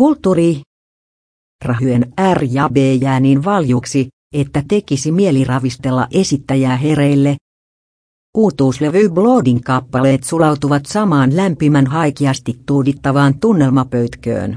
Kulttuuri. Rahyen R ja B jää niin valjuksi, että tekisi mieli ravistella esittäjää hereille. Uutuuslevy Bloodin kappaleet sulautuvat samaan lämpimän haikeasti tuudittavaan tunnelmapöytköön.